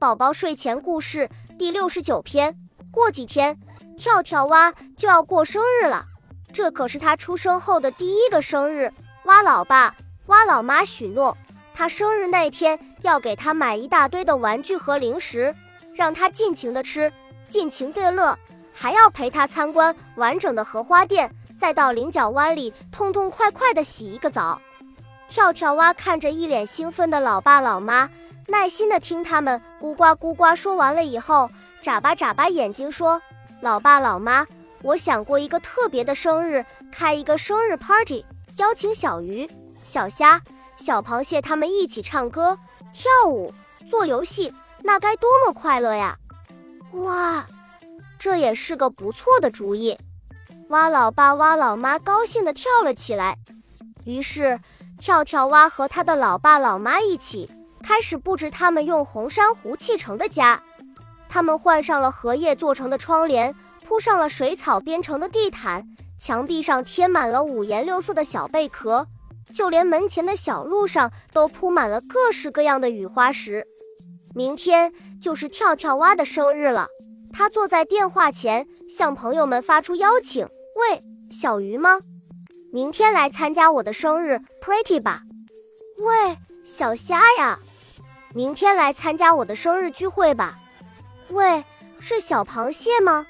宝宝睡前故事第六十九篇。过几天，跳跳蛙就要过生日了，这可是他出生后的第一个生日。蛙老爸、蛙老妈许诺，他生日那天要给他买一大堆的玩具和零食，让他尽情的吃，尽情的乐，还要陪他参观完整的荷花店，再到菱角湾里痛痛快快的洗一个澡。跳跳蛙看着一脸兴奋的老爸老妈。耐心的听他们咕呱咕呱说完了以后，眨巴眨巴眼睛说：“老爸老妈，我想过一个特别的生日，开一个生日 party，邀请小鱼、小虾、小螃蟹他们一起唱歌、跳舞、做游戏，那该多么快乐呀！”哇，这也是个不错的主意。蛙老爸、蛙老妈高兴的跳了起来。于是，跳跳蛙和他的老爸老妈一起。开始布置他们用红珊瑚砌成的家，他们换上了荷叶做成的窗帘，铺上了水草编成的地毯，墙壁上贴满了五颜六色的小贝壳，就连门前的小路上都铺满了各式各样的雨花石。明天就是跳跳蛙的生日了，他坐在电话前向朋友们发出邀请：“喂，小鱼吗？明天来参加我的生日 party 吧。喂，小虾呀。”明天来参加我的生日聚会吧。喂，是小螃蟹吗？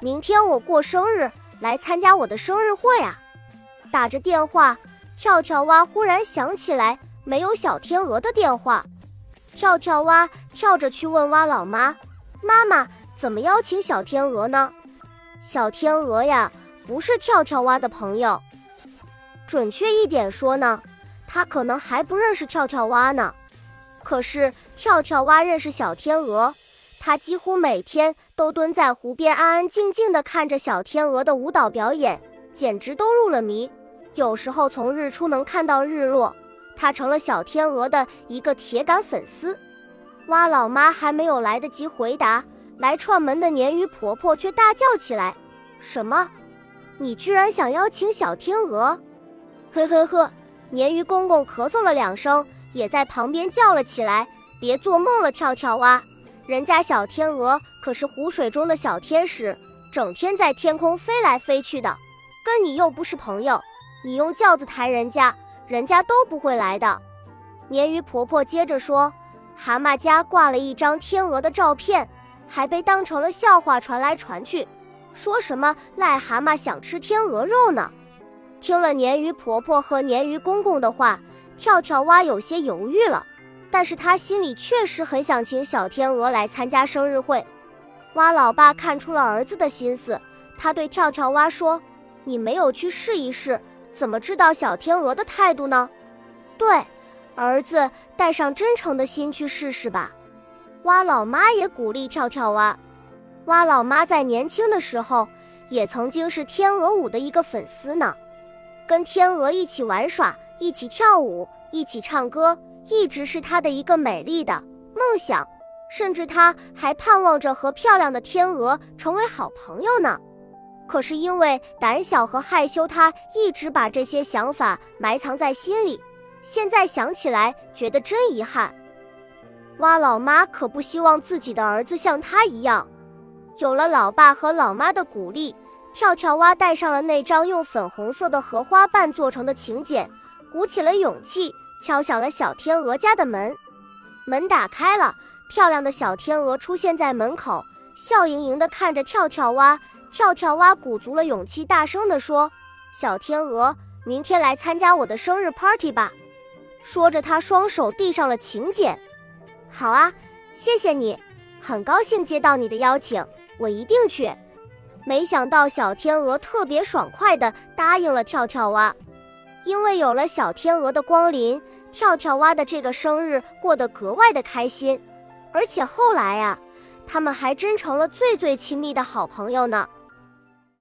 明天我过生日，来参加我的生日会啊！打着电话，跳跳蛙忽然想起来没有小天鹅的电话。跳跳蛙跳着去问蛙老妈：“妈妈，怎么邀请小天鹅呢？”小天鹅呀，不是跳跳蛙的朋友。准确一点说呢，它可能还不认识跳跳蛙呢。可是跳跳蛙认识小天鹅，它几乎每天都蹲在湖边安安静静地看着小天鹅的舞蹈表演，简直都入了迷。有时候从日出能看到日落，它成了小天鹅的一个铁杆粉丝。蛙老妈还没有来得及回答，来串门的鲶鱼婆婆却大叫起来：“什么？你居然想邀请小天鹅？”呵呵呵，鲶鱼公公咳嗽了两声。也在旁边叫了起来：“别做梦了，跳跳蛙！人家小天鹅可是湖水中的小天使，整天在天空飞来飞去的，跟你又不是朋友。你用轿子抬人家，人家都不会来的。”鲶鱼婆婆接着说：“蛤蟆家挂了一张天鹅的照片，还被当成了笑话传来传去，说什么癞蛤蟆想吃天鹅肉呢。”听了鲶鱼婆婆和鲶鱼公公的话。跳跳蛙有些犹豫了，但是他心里确实很想请小天鹅来参加生日会。蛙老爸看出了儿子的心思，他对跳跳蛙说：“你没有去试一试，怎么知道小天鹅的态度呢？”对，儿子带上真诚的心去试试吧。蛙老妈也鼓励跳跳蛙。蛙老妈在年轻的时候也曾经是天鹅舞的一个粉丝呢，跟天鹅一起玩耍。一起跳舞，一起唱歌，一直是他的一个美丽的梦想。甚至他还盼望着和漂亮的天鹅成为好朋友呢。可是因为胆小和害羞，他一直把这些想法埋藏在心里。现在想起来，觉得真遗憾。蛙老妈可不希望自己的儿子像他一样。有了老爸和老妈的鼓励，跳跳蛙带上了那张用粉红色的荷花瓣做成的请柬。鼓起了勇气，敲响了小天鹅家的门。门打开了，漂亮的小天鹅出现在门口，笑盈盈地看着跳跳蛙。跳跳蛙鼓足了勇气，大声地说：“小天鹅，明天来参加我的生日 party 吧。”说着，他双手递上了请柬。“好啊，谢谢你，很高兴接到你的邀请，我一定去。”没想到，小天鹅特别爽快地答应了跳跳蛙。因为有了小天鹅的光临，跳跳蛙的这个生日过得格外的开心，而且后来呀，他们还真成了最最亲密的好朋友呢。